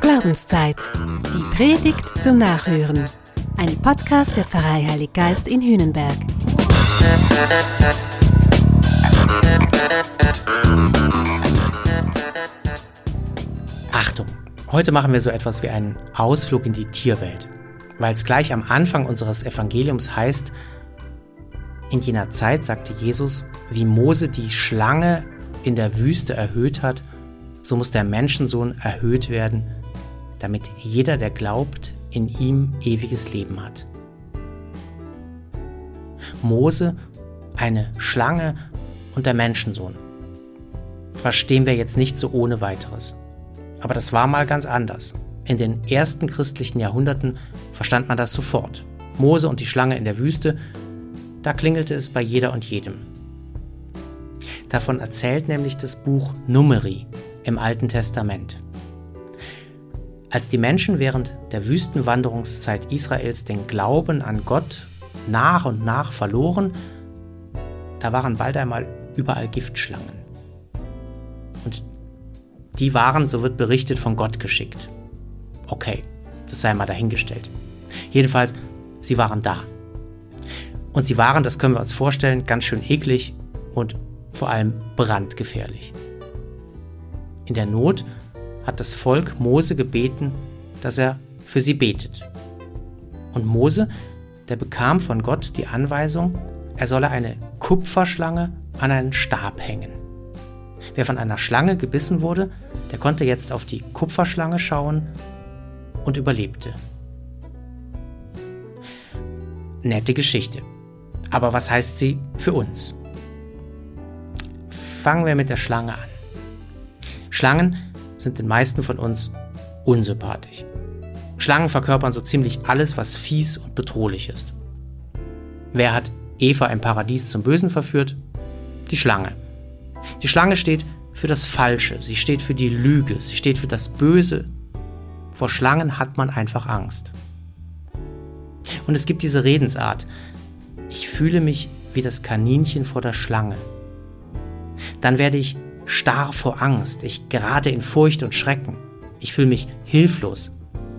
Glaubenszeit. Die Predigt zum Nachhören. Ein Podcast der Pfarrei Heilig Geist in Hühnenberg. Achtung, heute machen wir so etwas wie einen Ausflug in die Tierwelt, weil es gleich am Anfang unseres Evangeliums heißt, in jener Zeit sagte Jesus, wie Mose die Schlange in der Wüste erhöht hat, so muss der Menschensohn erhöht werden, damit jeder, der glaubt, in ihm ewiges Leben hat. Mose, eine Schlange und der Menschensohn. Verstehen wir jetzt nicht so ohne weiteres. Aber das war mal ganz anders. In den ersten christlichen Jahrhunderten verstand man das sofort. Mose und die Schlange in der Wüste, da klingelte es bei jeder und jedem. Davon erzählt nämlich das Buch Numeri im Alten Testament. Als die Menschen während der Wüstenwanderungszeit Israels den Glauben an Gott nach und nach verloren, da waren bald einmal überall Giftschlangen. Und die waren, so wird berichtet, von Gott geschickt. Okay, das sei mal dahingestellt. Jedenfalls, sie waren da. Und sie waren, das können wir uns vorstellen, ganz schön eklig und vor allem brandgefährlich. In der Not hat das Volk Mose gebeten, dass er für sie betet. Und Mose, der bekam von Gott die Anweisung, er solle eine Kupferschlange an einen Stab hängen. Wer von einer Schlange gebissen wurde, der konnte jetzt auf die Kupferschlange schauen und überlebte. Nette Geschichte. Aber was heißt sie für uns? Fangen wir mit der Schlange an. Schlangen sind den meisten von uns unsympathisch. Schlangen verkörpern so ziemlich alles, was fies und bedrohlich ist. Wer hat Eva im Paradies zum Bösen verführt? Die Schlange. Die Schlange steht für das Falsche, sie steht für die Lüge, sie steht für das Böse. Vor Schlangen hat man einfach Angst. Und es gibt diese Redensart. Ich fühle mich wie das Kaninchen vor der Schlange dann werde ich starr vor Angst, ich gerate in Furcht und Schrecken, ich fühle mich hilflos,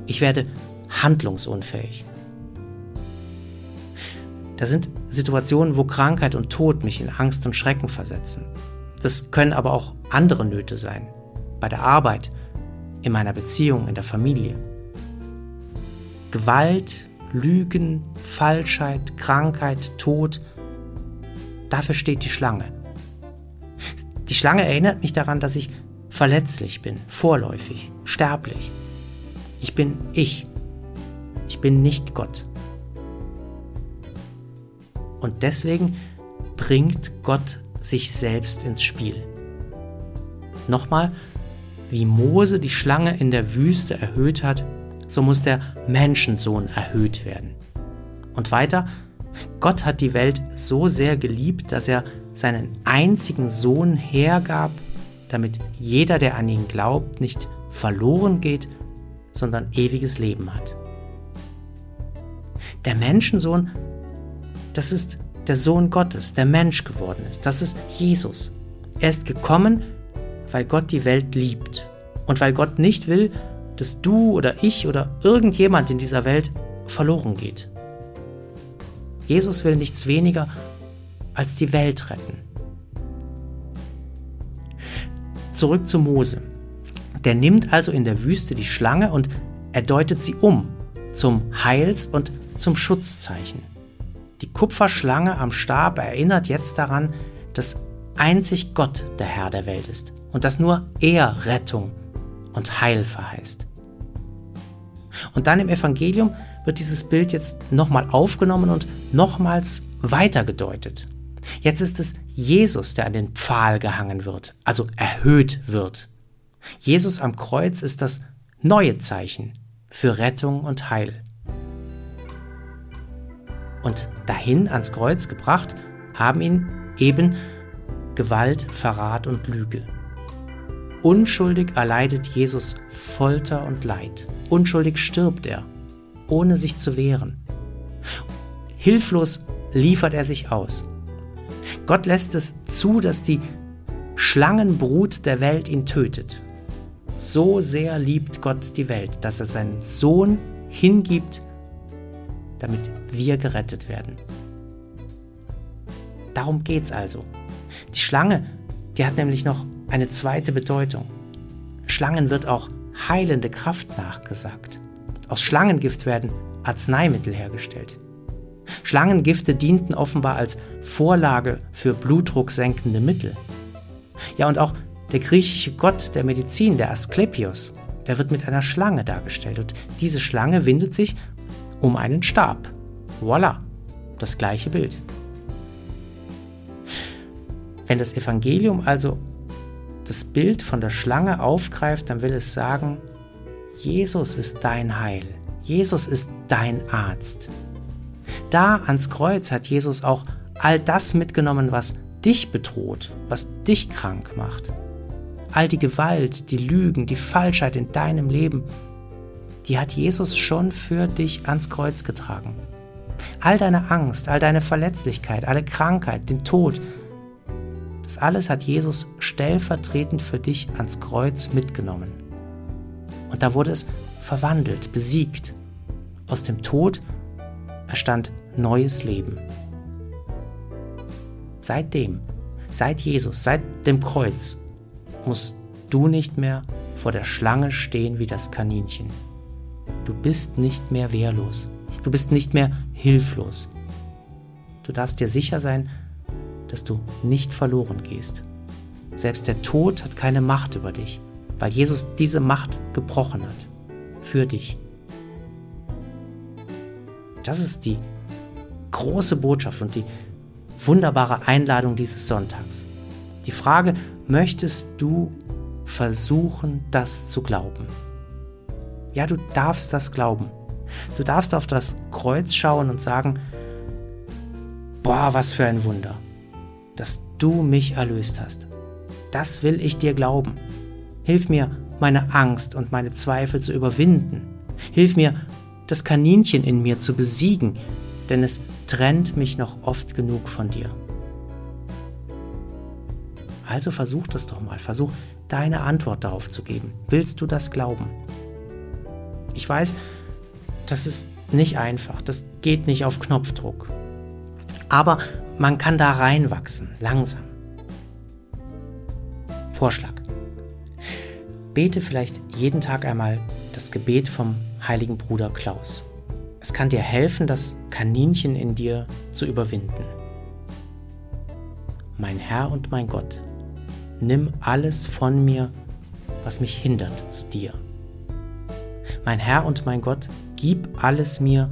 ich werde handlungsunfähig. Das sind Situationen, wo Krankheit und Tod mich in Angst und Schrecken versetzen. Das können aber auch andere Nöte sein, bei der Arbeit, in meiner Beziehung, in der Familie. Gewalt, Lügen, Falschheit, Krankheit, Tod, dafür steht die Schlange. Schlange erinnert mich daran, dass ich verletzlich bin, vorläufig, sterblich. Ich bin ich. Ich bin nicht Gott. Und deswegen bringt Gott sich selbst ins Spiel. Nochmal, wie Mose die Schlange in der Wüste erhöht hat, so muss der Menschensohn erhöht werden. Und weiter, Gott hat die Welt so sehr geliebt, dass er seinen einzigen Sohn hergab, damit jeder, der an ihn glaubt, nicht verloren geht, sondern ewiges Leben hat. Der Menschensohn, das ist der Sohn Gottes, der Mensch geworden ist. Das ist Jesus. Er ist gekommen, weil Gott die Welt liebt und weil Gott nicht will, dass du oder ich oder irgendjemand in dieser Welt verloren geht. Jesus will nichts weniger als die Welt retten. Zurück zu Mose. Der nimmt also in der Wüste die Schlange und er deutet sie um zum Heils- und zum Schutzzeichen. Die Kupferschlange am Stab erinnert jetzt daran, dass einzig Gott der Herr der Welt ist und dass nur er Rettung und Heil verheißt. Und dann im Evangelium wird dieses Bild jetzt nochmal aufgenommen und nochmals weitergedeutet. Jetzt ist es Jesus, der an den Pfahl gehangen wird, also erhöht wird. Jesus am Kreuz ist das neue Zeichen für Rettung und Heil. Und dahin ans Kreuz gebracht haben ihn eben Gewalt, Verrat und Lüge. Unschuldig erleidet Jesus Folter und Leid. Unschuldig stirbt er, ohne sich zu wehren. Hilflos liefert er sich aus. Gott lässt es zu, dass die Schlangenbrut der Welt ihn tötet. So sehr liebt Gott die Welt, dass er seinen Sohn hingibt, damit wir gerettet werden. Darum geht's also. Die Schlange, die hat nämlich noch eine zweite Bedeutung. Schlangen wird auch heilende Kraft nachgesagt. Aus Schlangengift werden Arzneimittel hergestellt. Schlangengifte dienten offenbar als Vorlage für blutdrucksenkende Mittel. Ja, und auch der griechische Gott der Medizin, der Asklepios, der wird mit einer Schlange dargestellt. Und diese Schlange windet sich um einen Stab. Voila, das gleiche Bild. Wenn das Evangelium also das Bild von der Schlange aufgreift, dann will es sagen, Jesus ist dein Heil. Jesus ist dein Arzt. Da ans Kreuz hat Jesus auch all das mitgenommen, was dich bedroht, was dich krank macht. All die Gewalt, die Lügen, die Falschheit in deinem Leben, die hat Jesus schon für dich ans Kreuz getragen. All deine Angst, all deine Verletzlichkeit, alle Krankheit, den Tod, das alles hat Jesus stellvertretend für dich ans Kreuz mitgenommen. Und da wurde es verwandelt, besiegt. Aus dem Tod erstand neues Leben. Seitdem, seit Jesus, seit dem Kreuz, musst du nicht mehr vor der Schlange stehen wie das Kaninchen. Du bist nicht mehr wehrlos. Du bist nicht mehr hilflos. Du darfst dir sicher sein, dass du nicht verloren gehst. Selbst der Tod hat keine Macht über dich, weil Jesus diese Macht gebrochen hat. Für dich. Das ist die große Botschaft und die wunderbare Einladung dieses Sonntags. Die Frage, möchtest du versuchen, das zu glauben? Ja, du darfst das glauben. Du darfst auf das Kreuz schauen und sagen, boah, was für ein Wunder, dass du mich erlöst hast. Das will ich dir glauben. Hilf mir, meine Angst und meine Zweifel zu überwinden. Hilf mir, das Kaninchen in mir zu besiegen, denn es trennt mich noch oft genug von dir. Also versuch das doch mal, versuch deine Antwort darauf zu geben. Willst du das glauben? Ich weiß, das ist nicht einfach, das geht nicht auf Knopfdruck. Aber man kann da reinwachsen, langsam. Vorschlag. Bete vielleicht jeden Tag einmal das Gebet vom heiligen Bruder Klaus. Es kann dir helfen, das Kaninchen in dir zu überwinden. Mein Herr und mein Gott, nimm alles von mir, was mich hindert zu dir. Mein Herr und mein Gott, gib alles mir,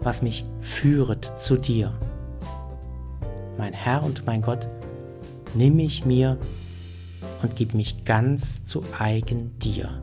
was mich führet zu dir. Mein Herr und mein Gott, nimm mich mir und gib mich ganz zu eigen dir.